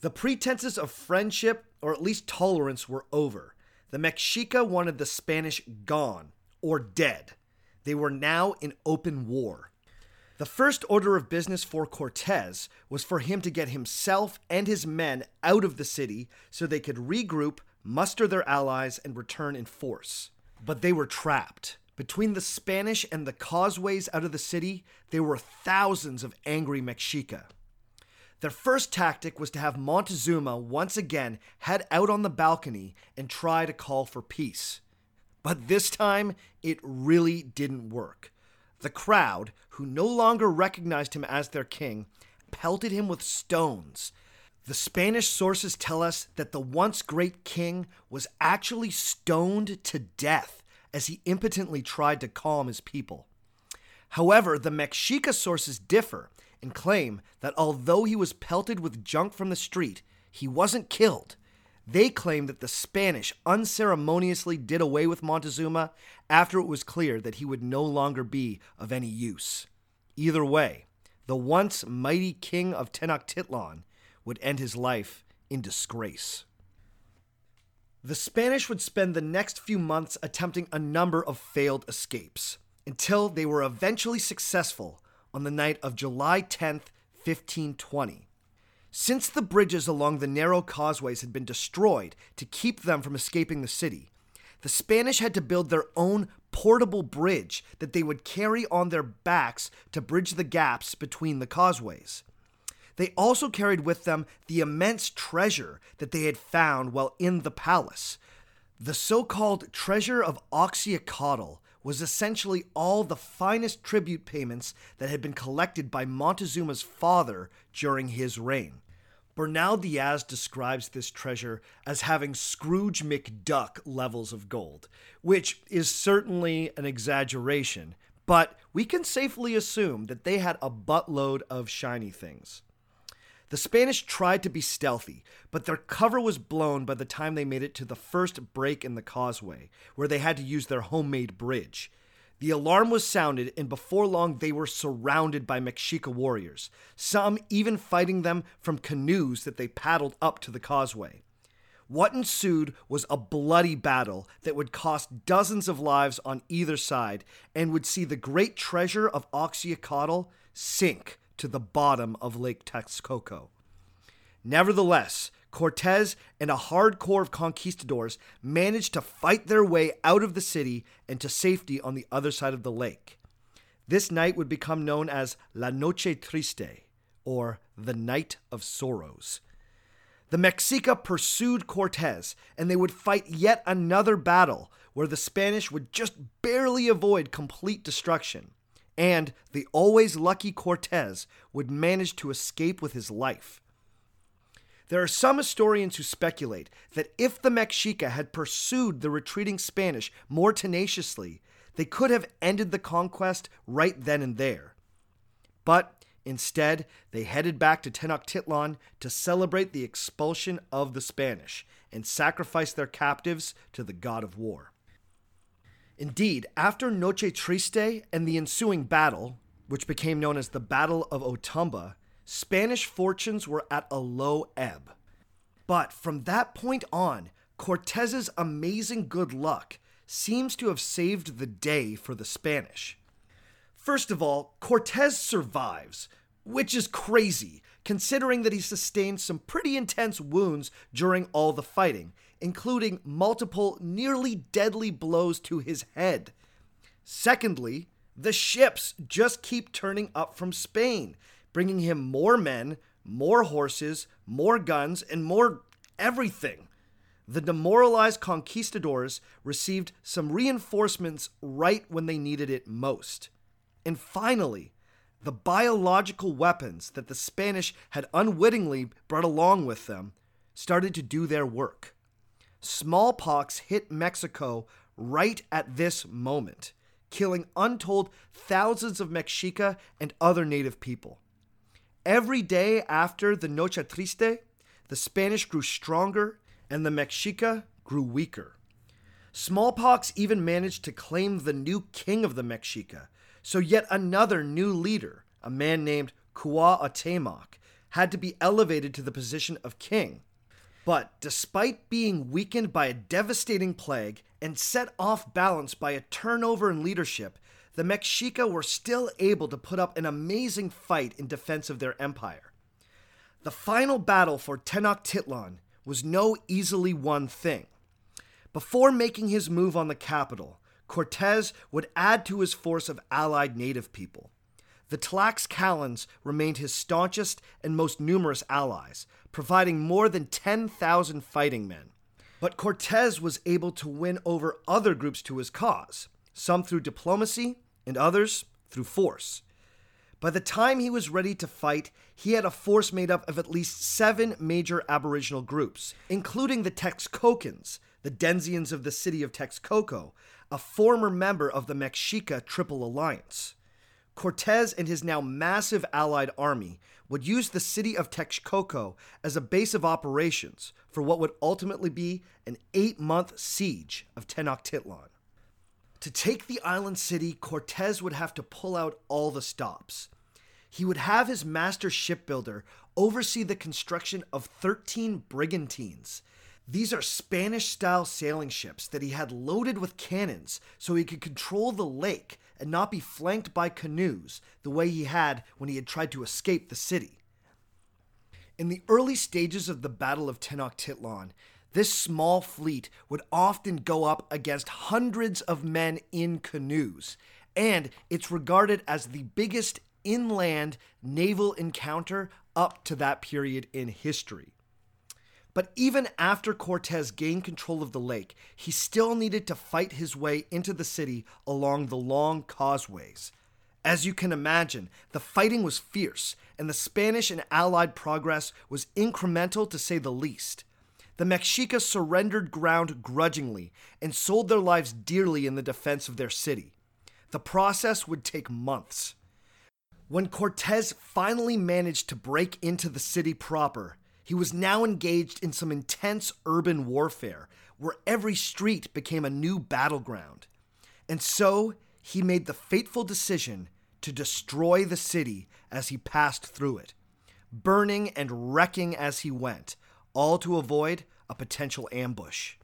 The pretenses of friendship, or at least tolerance, were over. The Mexica wanted the Spanish gone, or dead. They were now in open war. The first order of business for Cortez was for him to get himself and his men out of the city so they could regroup, muster their allies, and return in force. But they were trapped. Between the Spanish and the causeways out of the city, there were thousands of angry Mexica. Their first tactic was to have Montezuma once again head out on the balcony and try to call for peace. But this time, it really didn't work. The crowd, who no longer recognized him as their king, pelted him with stones. The Spanish sources tell us that the once great king was actually stoned to death as he impotently tried to calm his people. However, the Mexica sources differ and claim that although he was pelted with junk from the street, he wasn't killed. They claim that the Spanish unceremoniously did away with Montezuma after it was clear that he would no longer be of any use. Either way, the once mighty king of Tenochtitlan would end his life in disgrace. The Spanish would spend the next few months attempting a number of failed escapes until they were eventually successful on the night of July 10th, 1520. Since the bridges along the narrow causeways had been destroyed to keep them from escaping the city, the Spanish had to build their own portable bridge that they would carry on their backs to bridge the gaps between the causeways. They also carried with them the immense treasure that they had found while in the palace. The so called treasure of Axayacatl was essentially all the finest tribute payments that had been collected by Montezuma's father during his reign. Bernal Diaz describes this treasure as having Scrooge McDuck levels of gold, which is certainly an exaggeration, but we can safely assume that they had a buttload of shiny things. The Spanish tried to be stealthy, but their cover was blown by the time they made it to the first break in the causeway, where they had to use their homemade bridge. The alarm was sounded, and before long they were surrounded by Mexica warriors, some even fighting them from canoes that they paddled up to the causeway. What ensued was a bloody battle that would cost dozens of lives on either side and would see the great treasure of Axayacatl sink to the bottom of Lake Texcoco. Nevertheless, Cortez and a hard core of conquistadors managed to fight their way out of the city and to safety on the other side of the lake. This night would become known as La Noche Triste, or the Night of Sorrows. The Mexica pursued Cortez, and they would fight yet another battle where the Spanish would just barely avoid complete destruction and the always lucky Cortez would manage to escape with his life. There are some historians who speculate that if the Mexica had pursued the retreating Spanish more tenaciously, they could have ended the conquest right then and there. But instead, they headed back to Tenochtitlan to celebrate the expulsion of the Spanish and sacrifice their captives to the god of war. Indeed, after Noche Triste and the ensuing battle, which became known as the Battle of Otumba, Spanish fortunes were at a low ebb. But from that point on, Cortez's amazing good luck seems to have saved the day for the Spanish. First of all, Cortez survives, which is crazy considering that he sustained some pretty intense wounds during all the fighting, including multiple nearly deadly blows to his head. Secondly, the ships just keep turning up from Spain, bringing him more men, more horses, more guns, and more everything. The demoralized conquistadors received some reinforcements right when they needed it most. And finally, the biological weapons that the Spanish had unwittingly brought along with them started to do their work. Smallpox hit Mexico right at this moment, killing untold thousands of Mexica and other native people. Every day after the Noche Triste, the Spanish grew stronger and the Mexica grew weaker. Smallpox even managed to claim the new king of the Mexica, so yet another new leader, a man named Cuauhtemoc, had to be elevated to the position of king. But despite being weakened by a devastating plague and set off balance by a turnover in leadership, the Mexica were still able to put up an amazing fight in defense of their empire. The final battle for Tenochtitlan was no easily won thing. Before making his move on the capital, Cortez would add to his force of allied native people. The Tlaxcalans remained his staunchest and most numerous allies, providing more than 10,000 fighting men. But Cortez was able to win over other groups to his cause, some through diplomacy and others through force. By the time he was ready to fight, he had a force made up of at least seven major Aboriginal groups, including the Texcocans, the Denzians of the city of Texcoco, a former member of the Mexica Triple Alliance. Cortez and his now massive allied army would use the city of Texcoco as a base of operations for what would ultimately be an eight month siege of Tenochtitlan. To take the island city, Cortez would have to pull out all the stops. He would have his master shipbuilder oversee the construction of 13 brigantines. These are Spanish style sailing ships that he had loaded with cannons so he could control the lake and not be flanked by canoes the way he had when he had tried to escape the city. In the early stages of the Battle of Tenochtitlan, this small fleet would often go up against hundreds of men in canoes, and it's regarded as the biggest inland naval encounter up to that period in history. But even after Cortez gained control of the lake, he still needed to fight his way into the city along the long causeways. As you can imagine, the fighting was fierce, and the Spanish and Allied progress was incremental to say the least the Mexica surrendered ground grudgingly and sold their lives dearly in the defense of their city. The process would take months. When Cortez finally managed to break into the city proper, he was now engaged in some intense urban warfare where every street became a new battleground. And so he made the fateful decision to destroy the city as he passed through it, burning and wrecking as he went, all to avoid a potential ambush.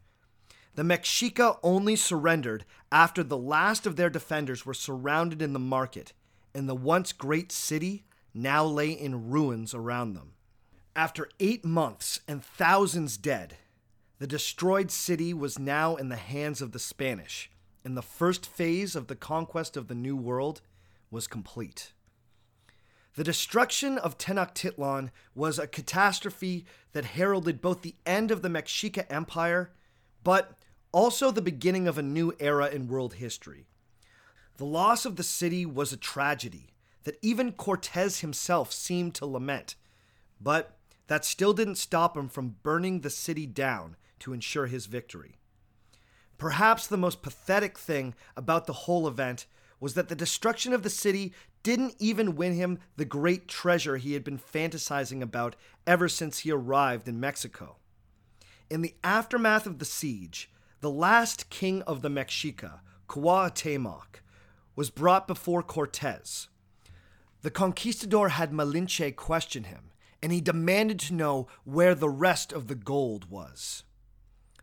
The Mexica only surrendered after the last of their defenders were surrounded in the market, and the once great city now lay in ruins around them. After eight months and thousands dead, the destroyed city was now in the hands of the Spanish, and the first phase of the conquest of the New World was complete. The destruction of Tenochtitlan was a catastrophe that heralded both the end of the Mexica Empire, but also the beginning of a new era in world history. The loss of the city was a tragedy that even Cortez himself seemed to lament, but that still didn't stop him from burning the city down to ensure his victory. Perhaps the most pathetic thing about the whole event was that the destruction of the city didn't even win him the great treasure he had been fantasizing about ever since he arrived in Mexico. In the aftermath of the siege, the last king of the Mexica, Cuauhtemoc, was brought before Cortes. The conquistador had Malinche question him, and he demanded to know where the rest of the gold was.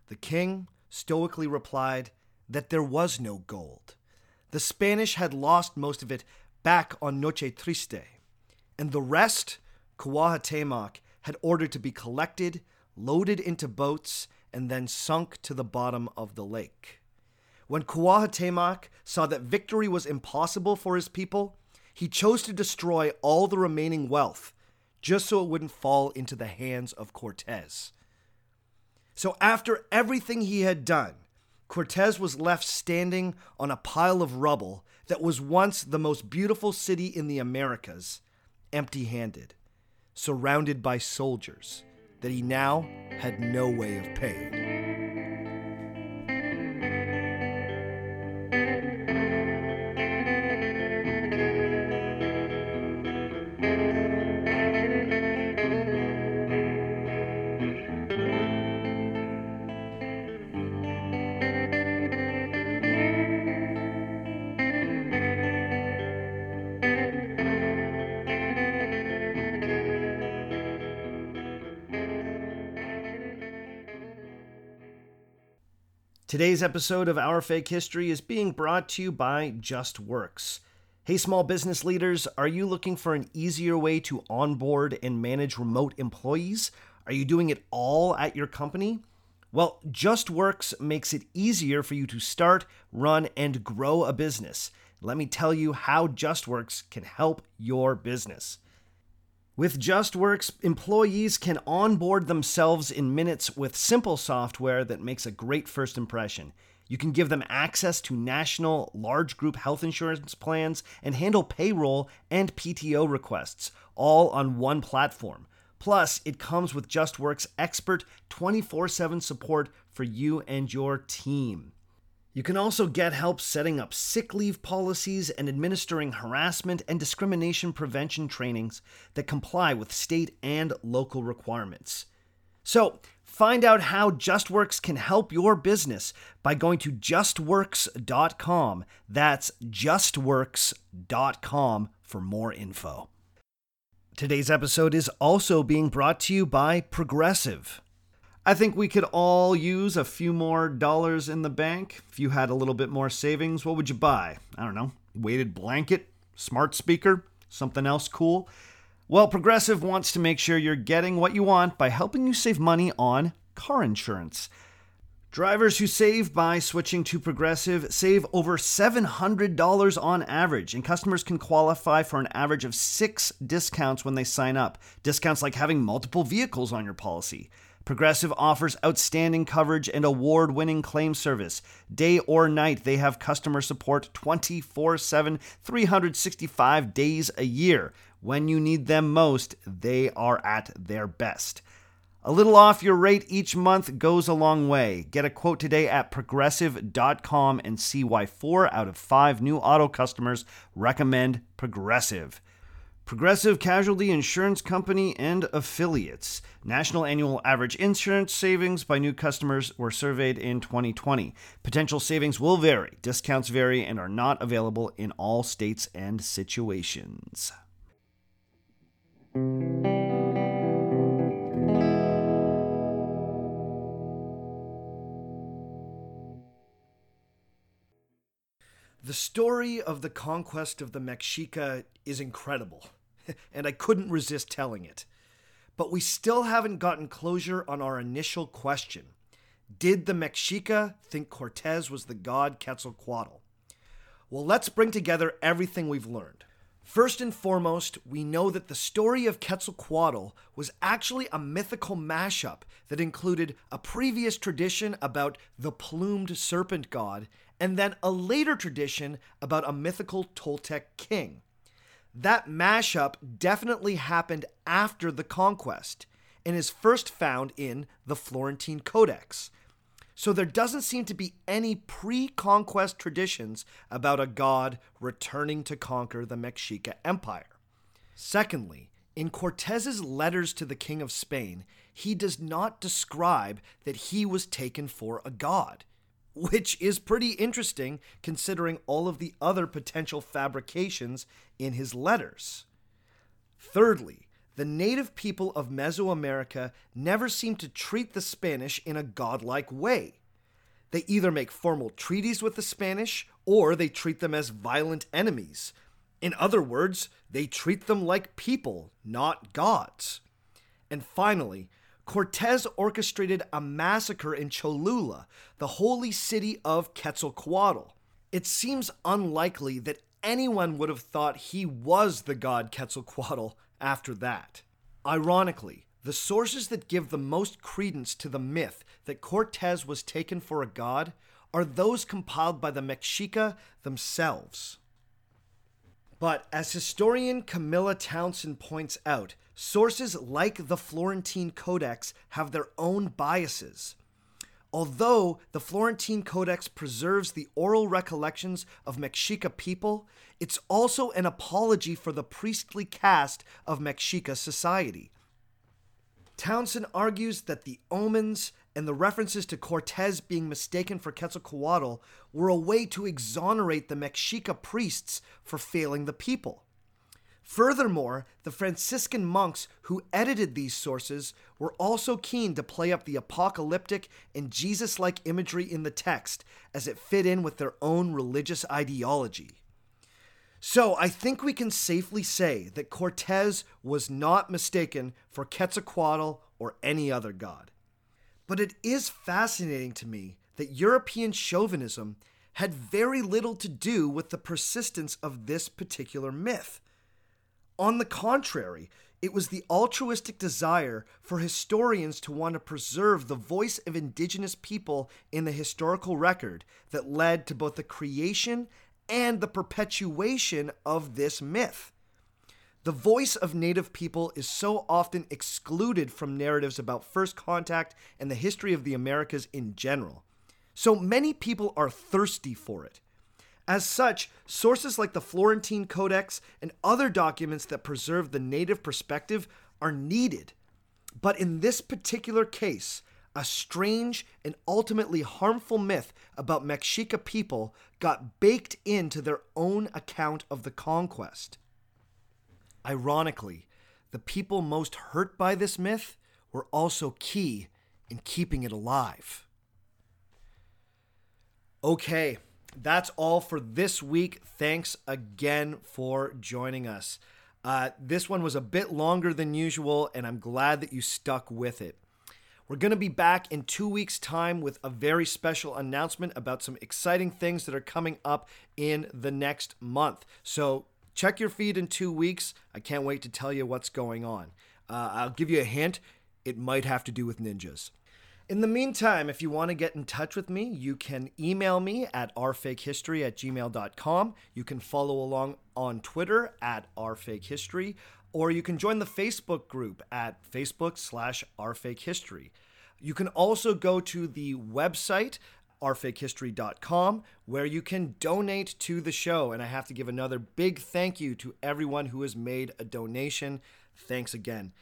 The king stoically replied that there was no gold. The Spanish had lost most of it back on Noche Triste, and the rest Cuauhtemoc had ordered to be collected, loaded into boats, and then sunk to the bottom of the lake. When Cuauhtemoc saw that victory was impossible for his people, he chose to destroy all the remaining wealth just so it wouldn't fall into the hands of Cortez. So, after everything he had done, Cortez was left standing on a pile of rubble that was once the most beautiful city in the Americas, empty handed, surrounded by soldiers that he now had no way of paying. Today's episode of Our Fake History is being brought to you by Justworks. Hey, small business leaders, are you looking for an easier way to onboard and manage remote employees? Are you doing it all at your company? Well, Justworks makes it easier for you to start, run, and grow a business. Let me tell you how JustWorks can help your business. With JustWorks, employees can onboard themselves in minutes with simple software that makes a great first impression. You can give them access to national large group health insurance plans and handle payroll and PTO requests, all on one platform. Plus, it comes with JustWorks expert 24 7 support for you and your team. You can also get help setting up sick leave policies and administering harassment and discrimination prevention trainings that comply with state and local requirements. So, find out how JustWorks can help your business by going to justworks.com. That's justworks.com for more info. Today's episode is also being brought to you by Progressive. I think we could all use a few more dollars in the bank. If you had a little bit more savings, what would you buy? I don't know, weighted blanket, smart speaker, something else cool? Well, Progressive wants to make sure you're getting what you want by helping you save money on car insurance. Drivers who save by switching to Progressive save over $700 on average, and customers can qualify for an average of six discounts when they sign up. Discounts like having multiple vehicles on your policy. Progressive offers outstanding coverage and award winning claim service. Day or night, they have customer support 24 7, 365 days a year. When you need them most, they are at their best. A little off your rate each month goes a long way. Get a quote today at progressive.com and see why four out of five new auto customers recommend Progressive. Progressive Casualty Insurance Company and affiliates. National annual average insurance savings by new customers were surveyed in 2020. Potential savings will vary, discounts vary, and are not available in all states and situations. The story of the conquest of the Mexica is incredible. and I couldn't resist telling it. But we still haven't gotten closure on our initial question Did the Mexica think Cortez was the god Quetzalcoatl? Well, let's bring together everything we've learned. First and foremost, we know that the story of Quetzalcoatl was actually a mythical mashup that included a previous tradition about the plumed serpent god and then a later tradition about a mythical Toltec king that mashup definitely happened after the conquest and is first found in the Florentine Codex. So there doesn't seem to be any pre conquest traditions about a god returning to conquer the Mexica Empire. Secondly, in Cortez's letters to the King of Spain, he does not describe that he was taken for a god which is pretty interesting considering all of the other potential fabrications in his letters. Thirdly, the native people of Mesoamerica never seem to treat the Spanish in a godlike way. They either make formal treaties with the Spanish or they treat them as violent enemies. In other words, they treat them like people, not gods. And finally, Cortez orchestrated a massacre in Cholula, the holy city of Quetzalcoatl. It seems unlikely that anyone would have thought he was the god Quetzalcoatl after that. Ironically, the sources that give the most credence to the myth that Cortez was taken for a god are those compiled by the Mexica themselves. But as historian Camilla Townsend points out, sources like the Florentine Codex have their own biases. Although the Florentine Codex preserves the oral recollections of Mexica people, it's also an apology for the priestly caste of Mexica society. Townsend argues that the omens and the references to Cortes being mistaken for Quetzalcoatl were a way to exonerate the Mexica priests for failing the people. Furthermore, the Franciscan monks who edited these sources were also keen to play up the apocalyptic and Jesus like imagery in the text as it fit in with their own religious ideology. So I think we can safely say that Cortes was not mistaken for Quetzalcoatl or any other god. But it is fascinating to me that European chauvinism had very little to do with the persistence of this particular myth. On the contrary, it was the altruistic desire for historians to want to preserve the voice of indigenous people in the historical record that led to both the creation and the perpetuation of this myth. The voice of Native people is so often excluded from narratives about first contact and the history of the Americas in general. So many people are thirsty for it. As such, sources like the Florentine Codex and other documents that preserve the native perspective are needed. But in this particular case, a strange and ultimately harmful myth about Mexica people got baked into their own account of the conquest. Ironically, the people most hurt by this myth were also key in keeping it alive. Okay, that's all for this week. Thanks again for joining us. Uh, this one was a bit longer than usual, and I'm glad that you stuck with it. We're going to be back in two weeks' time with a very special announcement about some exciting things that are coming up in the next month. So check your feed in two weeks. I can't wait to tell you what's going on. Uh, I'll give you a hint it might have to do with ninjas. In the meantime, if you want to get in touch with me, you can email me at ourfakehistory at gmail.com. You can follow along on Twitter at ourfakehistory, or you can join the Facebook group at Facebook slash ourfakehistory. You can also go to the website, ourfakehistory.com, where you can donate to the show. And I have to give another big thank you to everyone who has made a donation. Thanks again.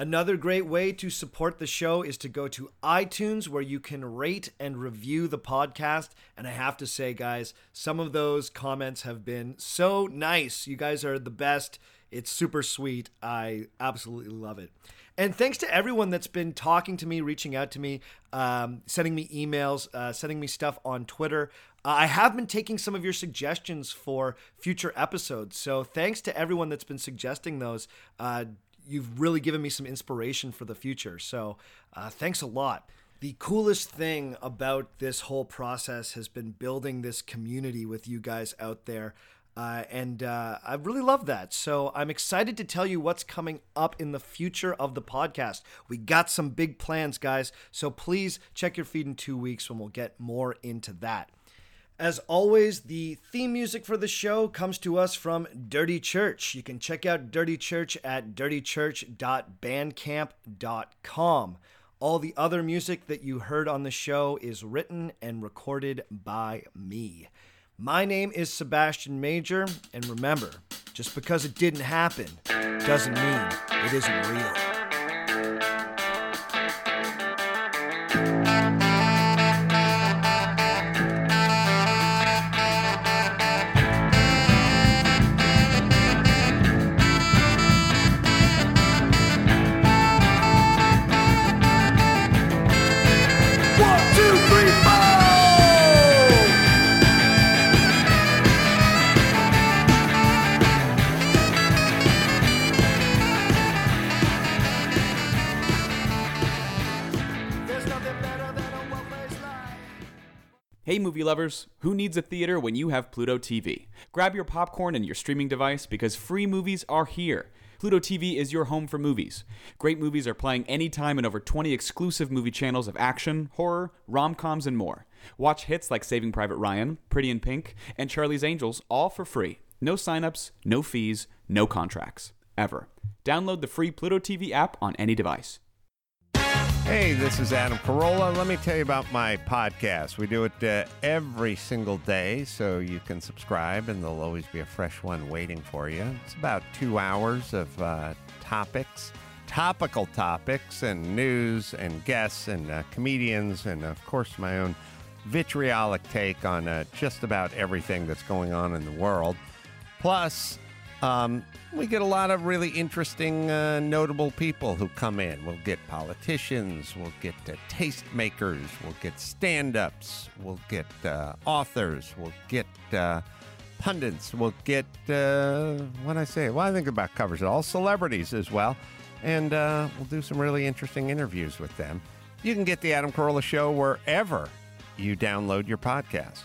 Another great way to support the show is to go to iTunes where you can rate and review the podcast. And I have to say, guys, some of those comments have been so nice. You guys are the best. It's super sweet. I absolutely love it. And thanks to everyone that's been talking to me, reaching out to me, um, sending me emails, uh, sending me stuff on Twitter. Uh, I have been taking some of your suggestions for future episodes. So thanks to everyone that's been suggesting those. Uh, you've really given me some inspiration for the future. So uh, thanks a lot. The coolest thing about this whole process has been building this community with you guys out there. Uh, and uh, I really love that. So I'm excited to tell you what's coming up in the future of the podcast. We got some big plans, guys. So please check your feed in two weeks when we'll get more into that. As always, the theme music for the show comes to us from Dirty Church. You can check out Dirty Church at dirtychurch.bandcamp.com. All the other music that you heard on the show is written and recorded by me. My name is Sebastian Major, and remember, just because it didn't happen doesn't mean it isn't real. Hey, movie lovers, who needs a theater when you have Pluto TV? Grab your popcorn and your streaming device because free movies are here. Pluto TV is your home for movies. Great movies are playing anytime in over 20 exclusive movie channels of action, horror, rom coms, and more. Watch hits like Saving Private Ryan, Pretty in Pink, and Charlie's Angels all for free. No signups, no fees, no contracts. Ever. Download the free Pluto TV app on any device. Hey, this is Adam Carolla. Let me tell you about my podcast. We do it uh, every single day, so you can subscribe, and there'll always be a fresh one waiting for you. It's about two hours of uh, topics, topical topics, and news, and guests, and uh, comedians, and of course, my own vitriolic take on uh, just about everything that's going on in the world. Plus, um, we get a lot of really interesting, uh, notable people who come in. We'll get politicians, we'll get uh, tastemakers, we'll get stand ups, we'll get uh, authors, we'll get uh, pundits, we'll get, uh, what I say? Well, I think about covers it all, celebrities as well. And uh, we'll do some really interesting interviews with them. You can get the Adam Carolla Show wherever you download your podcast.